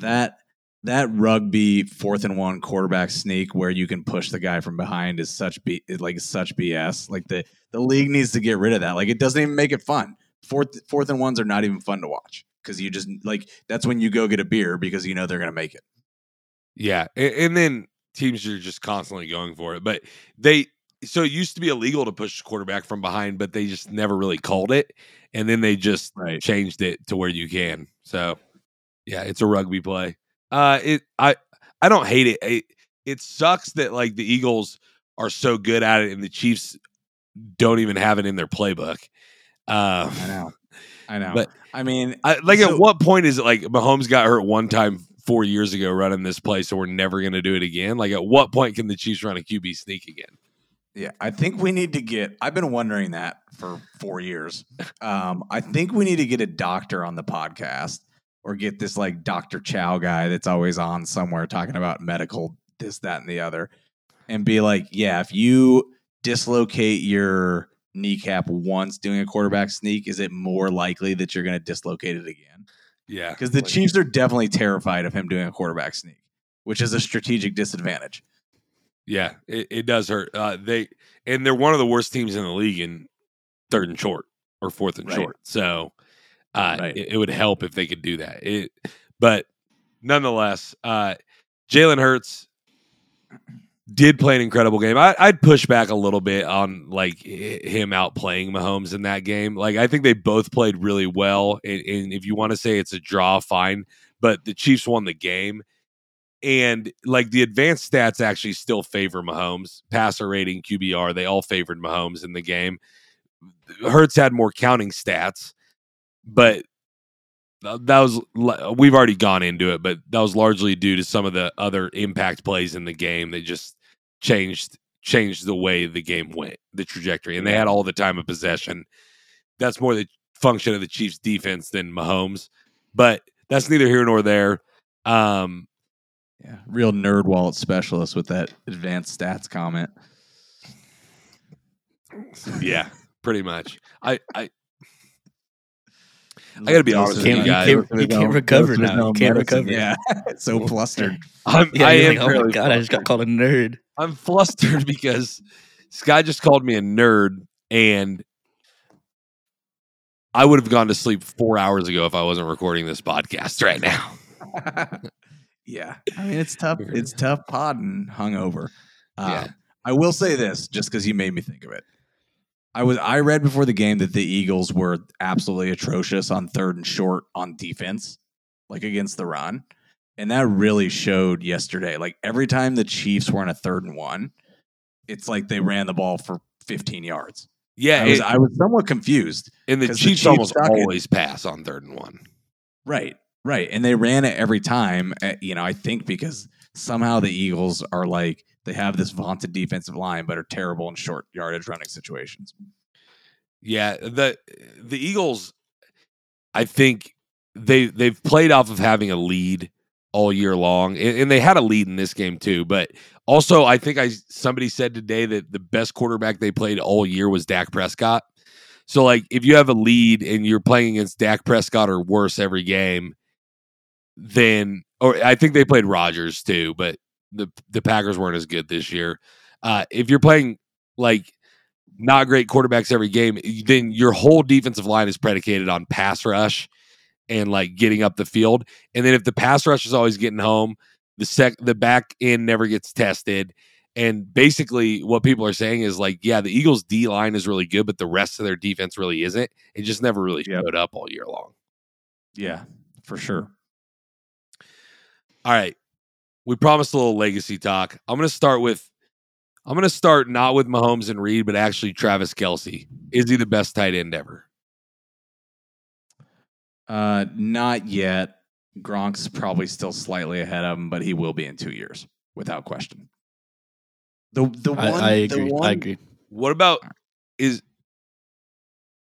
that that rugby fourth and one quarterback sneak where you can push the guy from behind is such b like such BS. Like the the league needs to get rid of that. Like it doesn't even make it fun. Fourth fourth and ones are not even fun to watch because you just like that's when you go get a beer because you know they're gonna make it. Yeah, and, and then teams are just constantly going for it. But they so it used to be illegal to push the quarterback from behind, but they just never really called it, and then they just Right. changed it to where you can. So yeah, it's a rugby play. Uh, it I I don't hate it. It, it sucks that like the Eagles are so good at it, and the Chiefs don't even have it in their playbook. Uh, I know. I *laughs* know. But- I mean, I, like, So- at what point is it like Mahomes got hurt one time four years ago running this play, so we're never going to do it again? Like, at what point can the Chiefs run a QB sneak again? Yeah, I think we need to get. I've been wondering that for four years. Um, I think we need to get a doctor on the podcast, or get this like Doctor Chow guy that's always on somewhere talking about medical this, that, and the other, and be like, yeah, if you dislocate your kneecap once doing a quarterback sneak, is it more likely that you're going to dislocate it again? Yeah, Because the like- Chiefs are definitely terrified of him doing a quarterback sneak, which is a strategic disadvantage. Yeah, it, it does hurt. Uh, they and they're one of the worst teams in the league in third and short or fourth and Right. short. So uh, Right. it, it would help if they could do that. It, but nonetheless, uh, Jalen Hurts did play an incredible game. I, I'd push back a little bit on like him outplaying Mahomes in that game. Like I think they both played really well, and, and if you want to say it's a draw, fine. But the Chiefs won the game and like the advanced stats actually still favor Mahomes. Passer rating, QBR, they all favored Mahomes in the game. Hurts had more counting stats, but that was we've already gone into it, but that was largely due to some of the other impact plays in the game that just changed changed the way the game went, the trajectory, and they had all the time of possession. That's more the function of the Chiefs' defense than Mahomes, but that's neither here nor there. Um, Yeah, real nerd wallet specialist with that advanced stats comment. Yeah, pretty much. I, I I gotta be honest with you Can't- guys. can't- you can't recover now. You can't recover. Yeah, *laughs* so flustered. I'm, *laughs* Yeah, I am like, oh my fairly god, I just got called a nerd. I'm flustered *laughs* because Sky just called me a nerd, and I would have gone to sleep four hours ago if I wasn't recording this podcast right now. yeah, I mean it's tough. It's tough podding hungover. Uh, Yeah. I will say this, just because you made me think of it. I was I read before the game that the Eagles were absolutely atrocious on third and short on defense, like against the run, and that really showed yesterday. Like every time the Chiefs were in a third and one, it's like they ran the ball for 15 yards. Yeah, I was it- I was somewhat confused. and the Chiefs, Chiefs almost at- always pass on third and one. Right, right, and they ran it every time. uh, You know, I think because somehow the Eagles are like they have this vaunted defensive line, but are terrible in short yardage running situations. Yeah, the the Eagles, I think they they've played off of having a lead all year long, and, and they had a lead in this game too. But also, I think I somebody said today that the best quarterback they played all year was Dak Prescott. So, like, if you have a lead and you're playing against Dak Prescott or worse every game, then or I think they played Rodgers too, but the the Packers weren't as good this year. Uh, if you're playing like not great quarterbacks every game, then your whole defensive line is predicated on pass rush and like getting up the field. And then if the pass rush is always getting home, the sec the back end never gets tested, And basically, what people are saying is like, yeah, the Eagles' D line is really good, but the rest of their defense really isn't. It just never really Yep. showed up all year long. Yeah, for sure. All right. We promised a little legacy talk. I'm going to start with, I'm going to start not with Mahomes and Reid, but actually Travis Kelce. Is he the best tight end ever? Uh, not yet. Gronk's probably still slightly ahead of him, but he will be in two years, without question. The the one, I, I the agree. one- I agree. What about, is,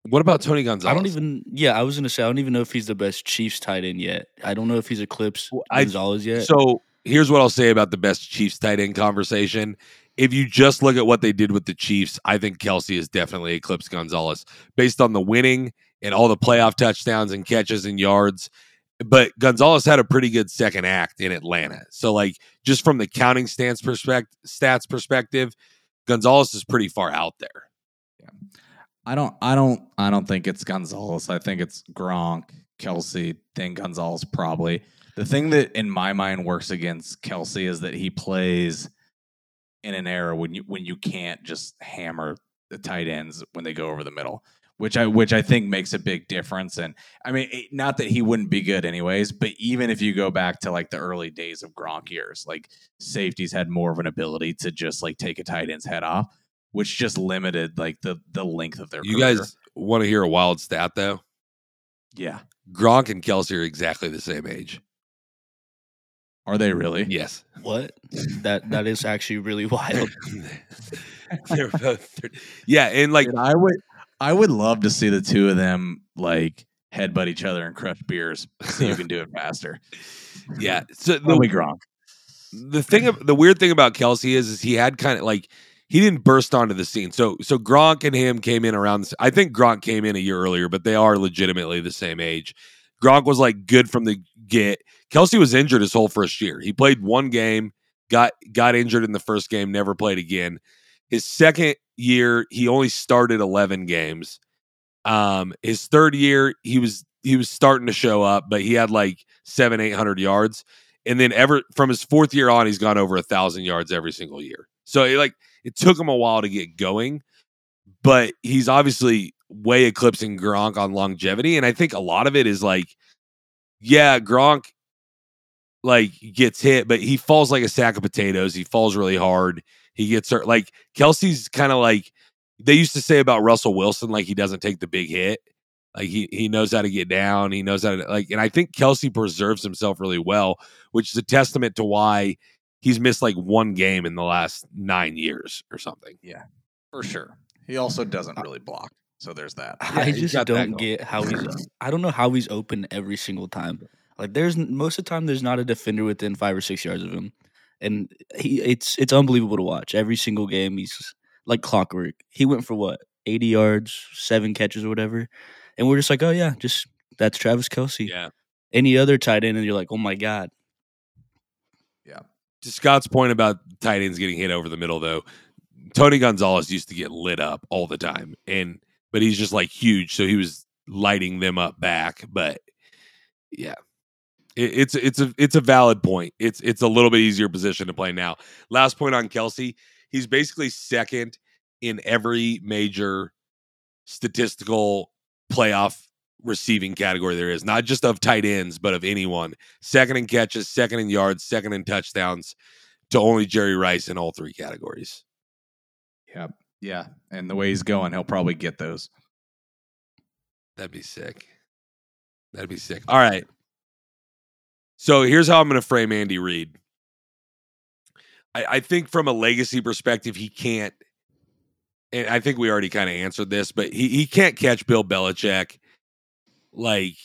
what about Tony Gonzalez? I don't even. Yeah, I was gonna say I don't even know if he's the best Chiefs tight end yet. I don't know if he's eclipsed Well, I- Gonzalez yet. So here's what I'll say about the best Chiefs tight end conversation. If you just look at what they did with the Chiefs, I think Kelce is definitely eclipsed Gonzalez based on the winning and all the playoff touchdowns and catches and yards. But Gonzalez had a pretty good second act in Atlanta. So, like, just from the counting stance perspective, stats perspective, Gonzalez is pretty far out there. I don't I don't I don't think it's Gonzalez. I think it's Gronk, Kelce, then Gonzalez probably. The thing that in my mind works against Kelce is that he plays in an era when you when you can't just hammer the tight ends when they go over the middle, which I which I think makes a big difference. And I mean, it- not that he wouldn't be good anyways, but even if you go back to like the early days of Gronk years, like safeties had more of an ability to just like take a tight end's head off which just limited like the the length of their You career. guys want to hear a wild stat, though? yeah Gronk and Kelce are exactly the same age. Are they really Yes. what? That that is actually really wild. *laughs* They're both yeah, and like Dude, i would i would love to see the two of them like headbutt each other and crush beers see who can do it faster yeah. So the, probably gronk the thing, of, the weird thing about Kelce is, is he had kind of like he didn't burst onto the scene. So so Gronk and him came in around. the s- I think Gronk came in a year earlier, but they are legitimately the same age. Gronk was like good from the get. Kelce was injured his whole first year. He played one game, got got injured in the first game, never played again. His second year, he only started eleven games. Um, his third year, he was he was starting to show up, but he had like seven, eight hundred yards. And then ever from his fourth year on, he's gone over a thousand yards every single year. So it, like it took him a while to get going, but he's obviously way eclipsing Gronk on longevity. And I think a lot of it is like, yeah, Gronk like gets hit, but he falls like a sack of potatoes. He falls really hard. He gets hurt. Like Kelce's kind of like they used to say about Russell Wilson, like he doesn't take the big hit. Like he he knows how to get down. He knows how to like, and I think Kelce preserves himself really well, which is a testament to why he's missed like one game in the last nine years or something. Yeah, for sure he also doesn't uh, really block so there's that Yeah, I just don't get how he's. I don't know how he's open every single time. Like there's most of the time there's not a defender within five or six yards of him, and he it's it's unbelievable to watch every single game. He's like clockwork. He went for what eighty yards, seven catches or whatever, and we're just like, oh yeah, just that's Travis Kelce. Yeah. Any other tight end, and you're like, oh my god, Yeah. To Scott's point about tight ends getting hit over the middle, though, Tony Gonzalez used to get lit up all the time, and but he's just like huge, so he was lighting them up back. But yeah, it, it's it's a it's a valid point. It's it's a little bit easier position to play now. Last point on Kelce, he's basically second in every major statistical playoff receiving category there is, not just of tight ends, but of anyone. Second in catches, second in yards, second in touchdowns, to only Jerry Rice in all three categories. yep yeah and the way he's going he'll probably get those That'd be sick. That'd be sick. All right. So here's how I'm going to frame Andy Reid. I, I think from a legacy perspective, he can't. And I think we already kind of answered this, but he, he can't catch Bill Belichick, like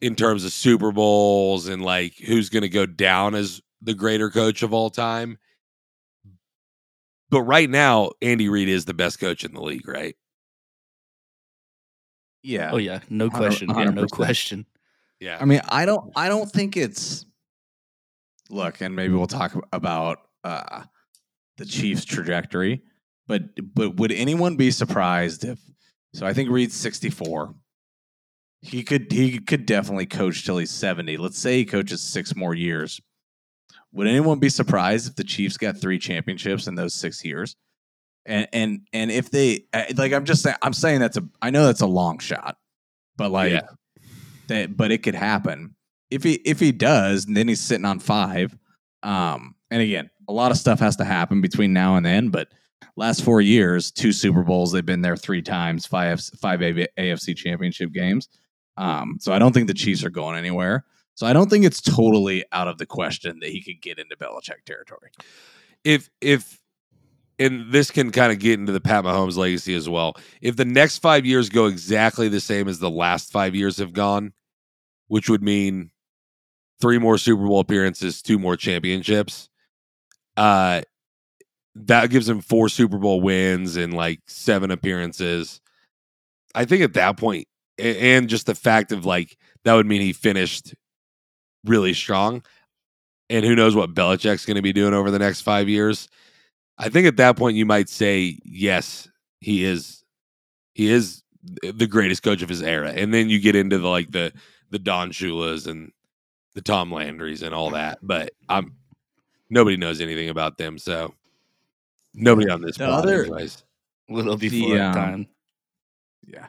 in terms of Super Bowls and like who's going to go down as the greater coach of all time. But right now, Andy Reid is the best coach in the league, right? yeah oh yeah, no Hundred- question, yeah, no question. Yeah. I mean, I don't I don't think it's look, and maybe we'll talk about uh the Chiefs trajectory, but but would anyone be surprised if so I think Reid's 64. He could he could definitely coach till he's 70. Let's say he coaches 6 more years. Would anyone be surprised if the Chiefs got three championships in those six years? And and and if they uh, like, I'm just saying, I'm saying that's a, I know that's a long shot, but like, Yeah. That, but it could happen if he if he does, then he's sitting on five. Um, and again, a lot of stuff has to happen between now and then, but last four years, two Super Bowls, they've been there three times, five five AFC Championship games. Um, so I don't think the Chiefs are going anywhere. So I don't think it's totally out of the question that he could get into Belichick territory. if if and this can kind of get into the Pat Mahomes legacy as well. If the next five years go exactly the same as the last five years have gone, which would mean three more Super Bowl appearances, two more championships, uh, that gives him four Super Bowl wins and like seven appearances. I think at that and just the fact of like that would mean he finished really strong. And who knows what Belichick's going to be doing over the next five years. I think at that point you might say yes, he is he is the greatest coach of his era. And then you get into the like the the Don Shulas and the Tom Landrys and all that. But I'm nobody knows anything about them, so nobody on this The other- anyways. little The, before um, time. Yeah.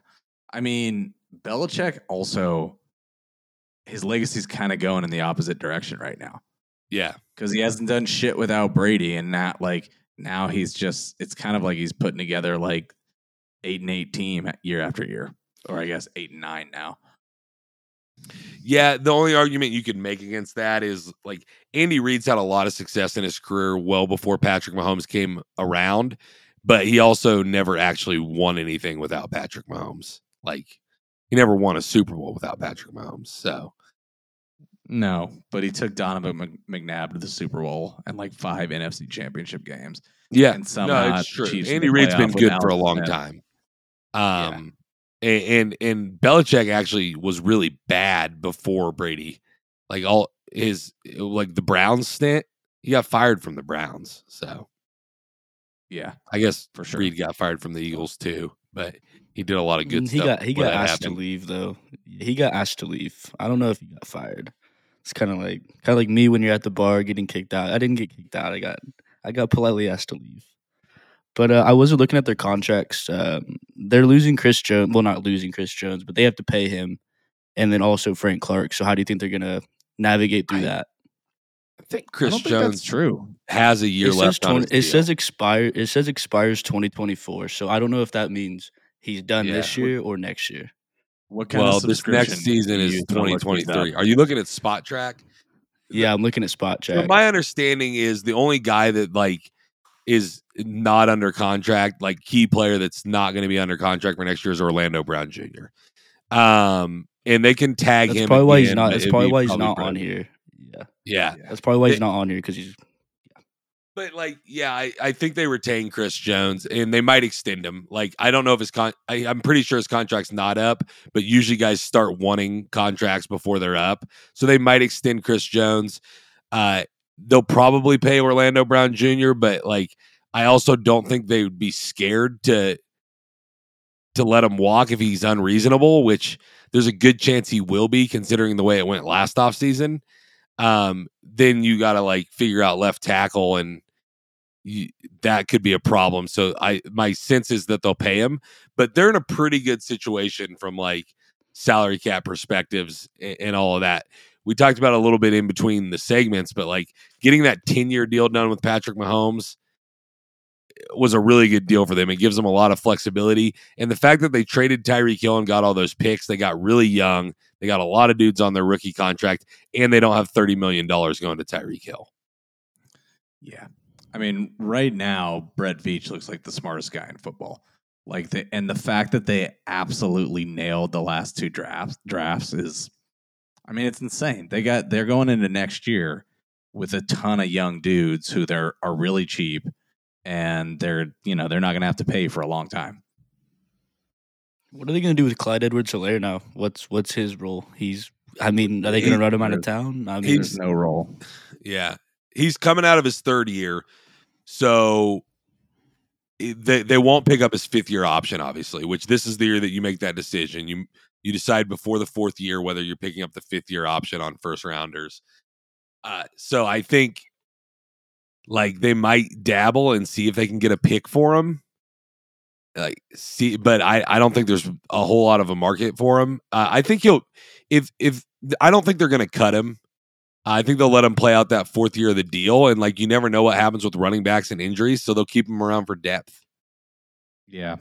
I mean, Belichick also his legacy's kind of going in the opposite direction right now. Yeah. Because he hasn't done shit without Brady and not like now he's just it's kind of like he's putting together like eight and eight team year after year. Or I guess eight and nine now. Yeah, the only argument you could make against that is like Andy Reid's had a lot of success in his career well before Patrick Mahomes came around, but he also never actually won anything without Patrick Mahomes. Like he never won a Super Bowl without Patrick Mahomes. So No, but he took Donovan McNabb to the Super Bowl and like five NFC championship games. yeah, And somehow no, it's true. Chiefs Andy Reid's been good for a long Smith. time. Um, and, and and Belichick actually was really bad before Brady. Like all his like the Browns stint, he got fired from the Browns. So Yeah, I guess for sure. Reid got fired from the Eagles too, but he did a lot of good Mm, he stuff. got he got asked happened. to leave though. He got asked to leave. I don't know if he got fired. It's kind of like kind of like me when you're at the bar getting kicked out. I didn't get kicked out. I got I got politely asked to leave. But uh, I was looking at their contracts. Um, they're losing Chris Jones. Well, not losing Chris Jones, but they have to pay him, and then also Frank Clark. So how do you think they're gonna navigate through I- that? I think I Chris don't think that's Jones true. has a year it says left on 20 his it deal. says expire. It says expires twenty twenty four. So I don't know if that means he's done this year or next year. What kind well, of this subscription next season is use to look these 2023. Are you looking at Spotrac? Yeah, I'm looking at spot So my understanding is the only guy that like is not under contract, like key player that's not going to be under contract for next year is Orlando Brown Jr. Um, and they can tag That's him. probably why he's not. That's probably why he's probably not on here. Yeah, Yeah, that's probably why he's They- not on here because he's. But like, yeah, I, I think they retain Chris Jones and they might extend him. Like, I don't know if his con. I, I'm pretty sure his contract's not up, but usually guys start wanting contracts before they're up, so they might extend Chris Jones. Uh, they'll probably pay Orlando Brown Jr., but like, I also don't think they would be scared to to let him walk if he's unreasonable, which there's a good chance he will be considering the way it went last offseason. Um, then you got to like figure out left tackle and you, that could be a problem. So I my sense is that they'll pay him, but they're in a pretty good situation from like salary cap perspectives and, and all of that. We talked about a little bit in between the segments, but like getting that 10 year deal done with Patrick Mahomes was a really good deal for them. It gives them a lot of flexibility. And the fact that they traded Tyreek Hill and got all those picks, they got really young. They got a lot of dudes on their rookie contract, and they don't have $30 million going to Tyreek Hill. Yeah. I mean, right now, Brett Veach looks like the smartest guy in football. Like the and the fact that they absolutely nailed the last two drafts drafts is I mean, it's insane. They got they're going into next year with a ton of young dudes who they're are really cheap and they're you know, they're not gonna have to pay for a long time. What are they going to do with Clyde Edwards-Helaire now? What's what's his role? He's. I mean, are they going to run him out of town? I mean, He's- no role. Yeah. He's coming out of his third year. So they they won't pick up his fifth year option, obviously, which this is the year that you make that decision. You you decide before the fourth year whether you're picking up the fifth year option on first rounders. Uh, so I think like they might dabble and see if they can get a pick for him. Like see, but I I don't think there's a whole lot of a market for him. Uh, I think he'll if if I don't think they're going to cut him. I think they'll let him play out that fourth year of the deal, and like you never know what happens with running backs and injuries, so they'll keep him around for depth. Yeah.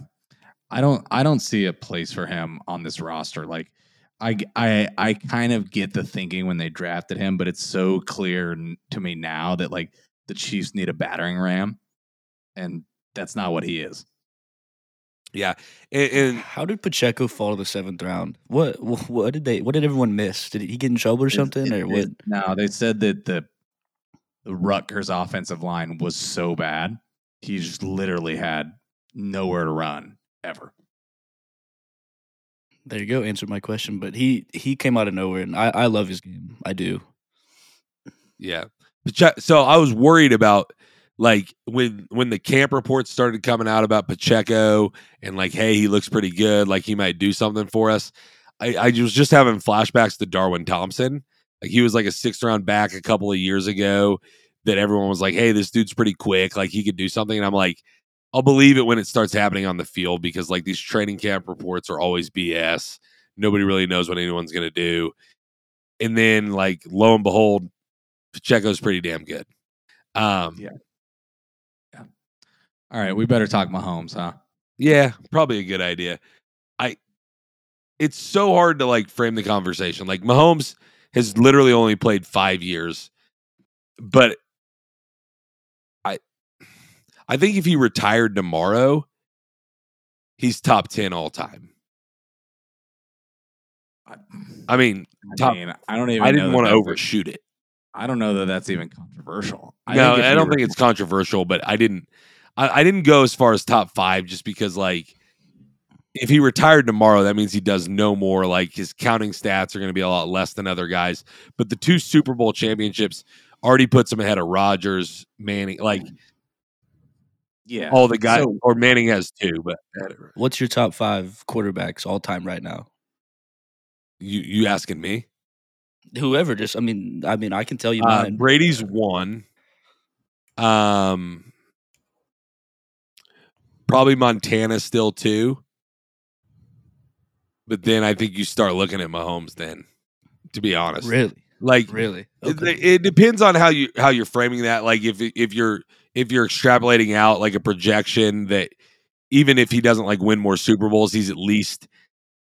I don't I don't see a place for him on this roster. Like I I I kind of get the thinking when they drafted him, but it's so clear to me now that like the Chiefs need a battering ram and that's not what he is. Yeah, and, and How did Pacheco fall to the seventh round? What what did they? What did everyone miss? Did he get in trouble or something, It- or what? it- no, they said that the the Rutgers offensive line was so bad, he just literally had nowhere to run ever. There you go. Answered my question. But he he came out of nowhere, and I I love his game. I do. Yeah. So I was worried about like when when the camp reports started coming out about Pacheco and like, hey, he looks pretty good, like he might do something for us. I, I was just having flashbacks to Darwin Thompson. Like he was like a sixth round back a couple of years ago that everyone was like, hey, this dude's pretty quick, like he could do something. And I'm like, I'll believe it when it starts happening on the field because like these training camp reports are always BS. Nobody really knows what anyone's gonna do. And then like lo and behold, Pacheco's pretty damn good. Um, Yeah. All right, we better talk Mahomes, huh? yeah, probably a good idea. I it's so hard to like frame the conversation. Like Mahomes has literally only played 5 years. But I I think if he retired tomorrow, he's top 10 all time. I, I mean, top, mean, I don't even. I didn't want to overshoot it. I don't know that that's even controversial. no, if I don't re- think it's controversial, but I didn't I, I didn't go as far as top 5 just because like if he retired tomorrow, that means he does no more. Like his counting stats are going to be a lot less than other guys. But the two Super Bowl championships already puts him ahead of Rodgers, Manning, like Yeah. all the guys. So- or Manning has two, but What's your top five quarterbacks all time right now? you you asking me? Whoever, just I mean, I mean, I can tell you Uh, mine. Brady's one. Um, probably Montana still two. But then I think you start looking at Mahomes. Then, to be honest, really, like really. It- It, depends on how you how you're framing that. Like if if you're if you're extrapolating out like a projection that even if he doesn't like win more Super Bowls, he's at least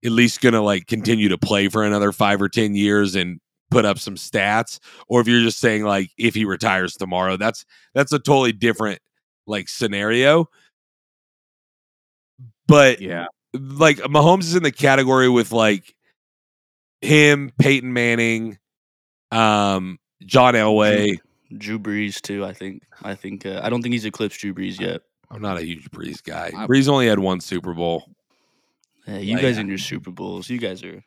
at least gonna like continue to play for another five or ten years and put up some stats. Or if you're just saying like if he retires tomorrow, that's that's a totally different like scenario. But yeah. like Mahomes is in the category with like him, Peyton Manning, um, John Elway. Drew Brees too. I think. I think. Uh, I don't think he's eclipsed Drew Brees yet. I'm not a huge Brees guy. I- Brees only had one Super Bowl. Yeah, you Like- guys in your Super Bowls. You guys are.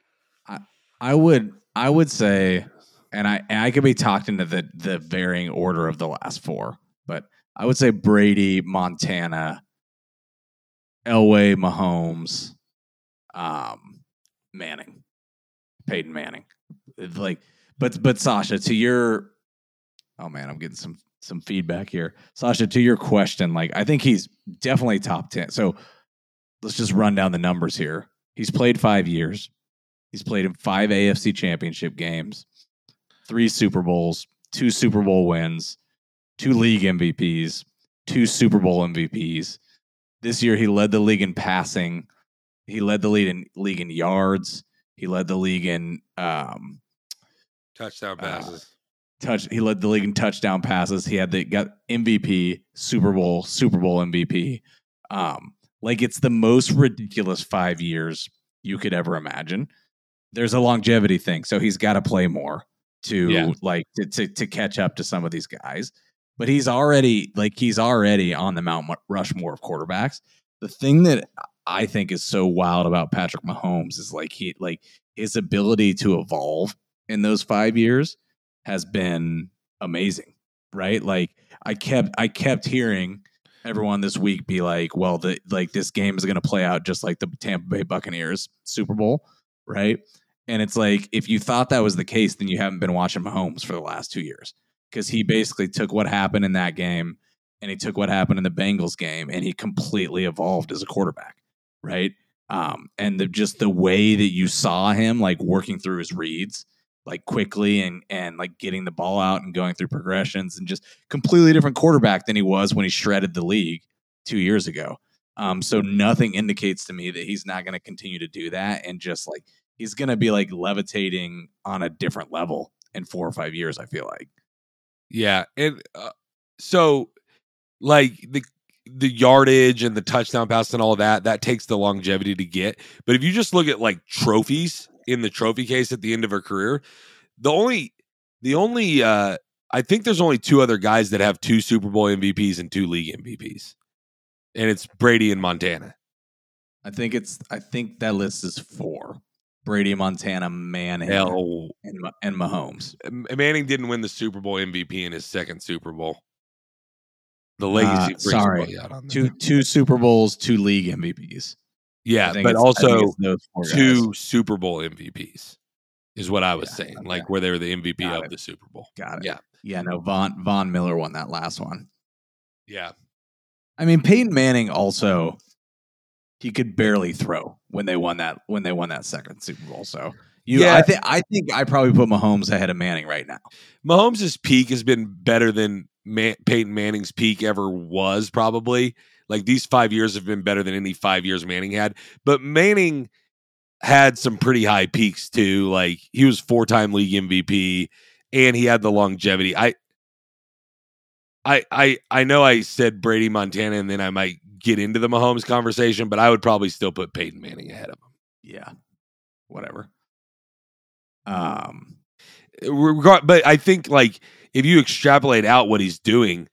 I would I would say, and I and I could be talked into the the varying order of the last four, but I would say Brady, Montana, Elway, Mahomes, um, Manning, Peyton Manning. Like, but but Sasha, to your, oh man, I'm getting some some feedback here. Sasha, to your question, like I think he's definitely top ten. So let's just run down the numbers here. He's played five years. He's played in five AFC championship games, three Super Bowls, two Super Bowl wins, two league MVPs, two Super Bowl MVPs. This year, he led the league in passing. He led the league in league in yards. He led the league in um, Touchdown passes. touch. He led the league in touchdown passes. He had the got MVP, Super Bowl, Super Bowl MVP. Um, like it's the most ridiculous five years you could ever imagine. There's a longevity thing, so he's got to play more to Yeah. like to, to to catch up to some of these guys. But he's already like he's already on the Mount Rushmore of quarterbacks. The thing that I think is so wild about Patrick Mahomes is like he like his ability to evolve in those five years has been amazing, right? Like I kept I kept hearing everyone this week be like, well, the like this game is going to play out just like the Tampa Bay Buccaneers Super Bowl, right? And it's like if you thought that was the case, then you haven't been watching Mahomes for the last two years because he basically took what happened in that game and he took what happened in the Bengals game and he completely evolved as a quarterback, right? Um, and the, just the way that you saw him like working through his reads, like quickly and and like getting the ball out and going through progressions and just completely different quarterback than he was when he shredded the league two years ago. Um, so nothing indicates to me that he's not going to continue to do that and just like he's going to be like levitating on a different level in four or five years. I feel like. Yeah, and uh, so like the the yardage and the touchdown pass and all that that takes the longevity to get. But if you just look at like trophies in the trophy case at the end of her career, the only the only uh I think there's only two other guys that have two Super Bowl MVPs and two league MVPs. And it's Brady and Montana. I think it's. I think that list is four: Brady, Montana, Manning, Hell, and and Mahomes. Manning didn't win the Super Bowl MVP in his second Super Bowl. The legacy Uh, sorry. out on. Two two Super Bowls, two league MVPs. Yeah, but also two Super Bowl MVPs is what I was Yeah, saying. okay. Like where they were the MVP Got of it. the Super Bowl. Got it. Yeah. yeah. No, Von Von Miller won that last one. Yeah. I mean, Peyton Manning also he could barely throw when they won that when they won that second Super Bowl. So you, Yeah. I think I think I probably put Mahomes ahead of Manning right now. Mahomes' peak has been better than Man- Peyton Manning's peak ever was, probably. Like these five years have been better than any five years Manning had. But Manning had some pretty high peaks too. Like he was four time league MVP and he had the longevity. I I I I know I said Brady Montana and then I might get into the Mahomes conversation, but I would probably still put Peyton Manning ahead of him. Yeah, whatever. Um, regard but i think like if you extrapolate out what he's doing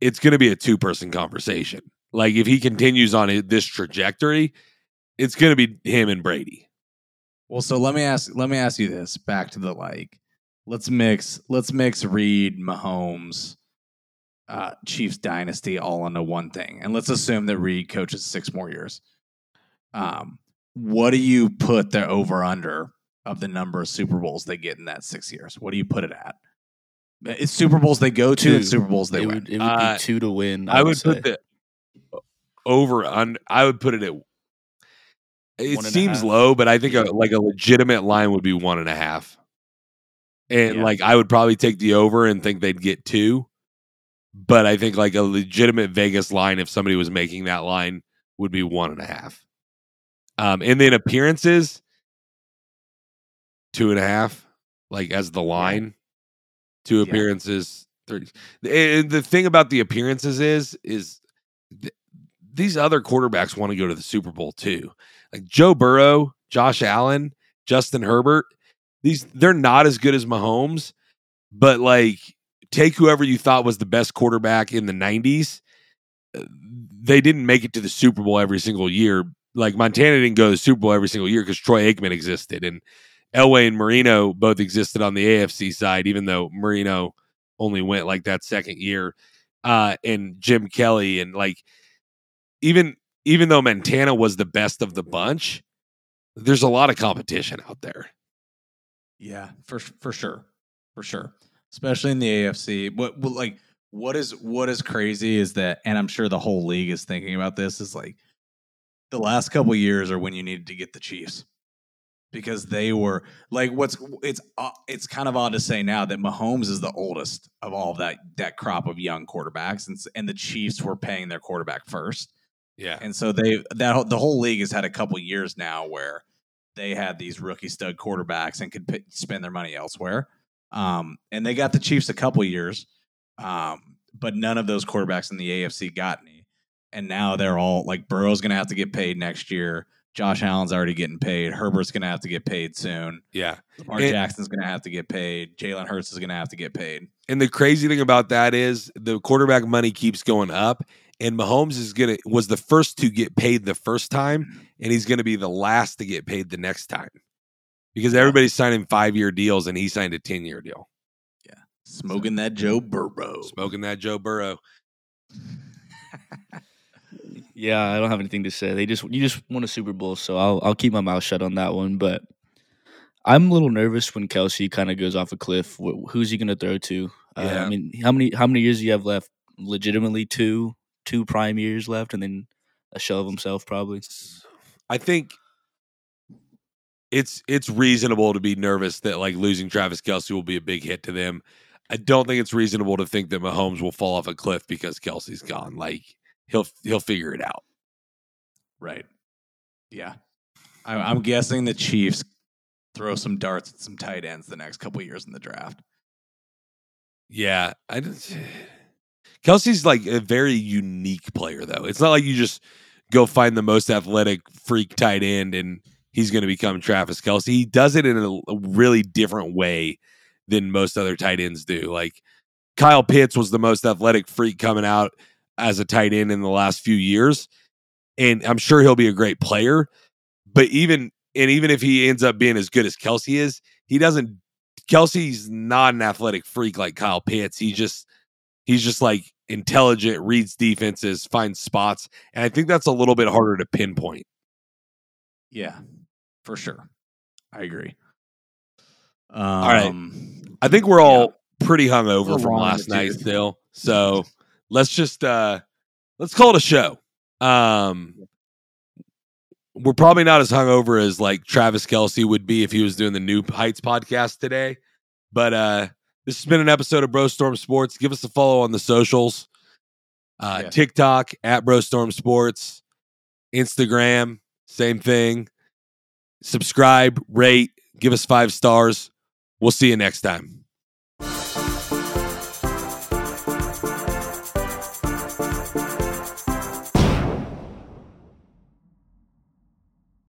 it's going to be a two person conversation like if he continues on it- this trajectory it's going to be him and brady well, so let me ask let me ask you this. Back to the like, let's mix let's mix Reid, Mahomes, uh, Chiefs dynasty all into one thing, and let's assume that Reid coaches six more years. Um, what do you put the over under of the number of Super Bowls they get in that six years? What do you put it at? It's Super Bowls they go to, Two. and Super Bowls they it win. would, it would Uh, be two to win. i, would say. put the over on i would put it at it One and a seems low but i think a, like a legitimate line would be one and a half. And Yeah. like i would probably take the over and think they'd get two but i think like a legitimate vegas line if somebody was making that line would be one and a half. Um and then appearances two and a half like as the line. Two Yeah. appearances 30 and the thing about the appearances is is these other quarterbacks want to go to the super bowl too. Like joe burrow josh allen justin herbert these they're not as good as mahomes but like take whoever you thought was the best quarterback in the 90s uh, they didn't make it to the super bowl every single year. Like montana didn't go to the super bowl every single year because troy aikman existed and elway and marino both existed on the afc side even though marino only went like that second year uh and jim kelly and like even even though montana was the best of the bunch there's a lot of competition out there Yeah, for for sure, for sure. Especially in the AFC. What, like what is what is crazy is that, and I'm sure the whole league is thinking about this. Is like the last couple years are when you needed to get the Chiefs because they were like what's it's uh, it's kind of odd to say now that Mahomes is the oldest of all that that crop of young quarterbacks, and and the Chiefs were paying their quarterback first. Yeah And so they that whole- the whole league has had a couple years now where they had these rookie stud quarterbacks and could p- spend their money elsewhere. Um, and they got the Chiefs a couple years, um, but none of those quarterbacks in the AFC got any. And now they're all like Burrow's going to have to get paid next year. Josh Allen's already getting paid. Herbert's going to have to get paid soon. yeah Lamar And- Jackson's going to have to get paid. Jalen Hurts is going to have to get paid. And the crazy thing about that is the quarterback money keeps going up, and Mahomes is gonna was the first to get paid the first time, and he's gonna be the last to get paid the next time because everybody's signing five year deals, and he signed a ten year deal, Yeah, Smoking that Joe Burrow. smoking that Joe Burrow. *laughs* Yeah, I don't have anything to say. They just you just won a Super Bowl, so I'll I'll keep my mouth shut on that one. But I'm a little nervous when Kelce kind of goes off a cliff. Wh- Who's he going to throw to? Uh, Yeah. I mean, how many how many years do you have left? Legitimately, two two prime years left, and then a shell of himself, probably. I think it's it's reasonable to be nervous that like losing Travis Kelce will be a big hit to them. I don't think it's reasonable to think that Mahomes will fall off a cliff because Kelce's gone. Like he'll he'll figure it out. Right. Yeah. I, I'm guessing the Chiefs throw some darts at some tight ends the next couple years in the draft. Yeah, I just, Kelce's like a very unique player though. It's not like you just go find the most athletic freak tight end and he's going to become Travis Kelce. He does it in a, a really different way than most other tight ends do. Like Kyle Pitts was the most athletic freak coming out as a tight end in the last few years, and I'm sure he'll be a great player. But even and even if he ends up being as good as Kelce is, he doesn't. Kelce's not an athletic freak like Kyle Pitts. He just he's just like intelligent, reads defenses, finds spots, and I think that's a little bit harder to pinpoint. Yeah, for sure. I agree. Um, right. I think we're all pretty hungover We're from last night still. So *laughs* let's just uh let's call it a show. Um we're probably not as hungover as like Travis Kelce would be if he was doing the New Heights podcast today. But uh this has been an episode of BroStorm Sports. Give us a follow on the socials. Uh Yeah. TikTok at BroStorm Sports, Instagram, same thing. Subscribe, rate, give us five stars. We'll see you next time.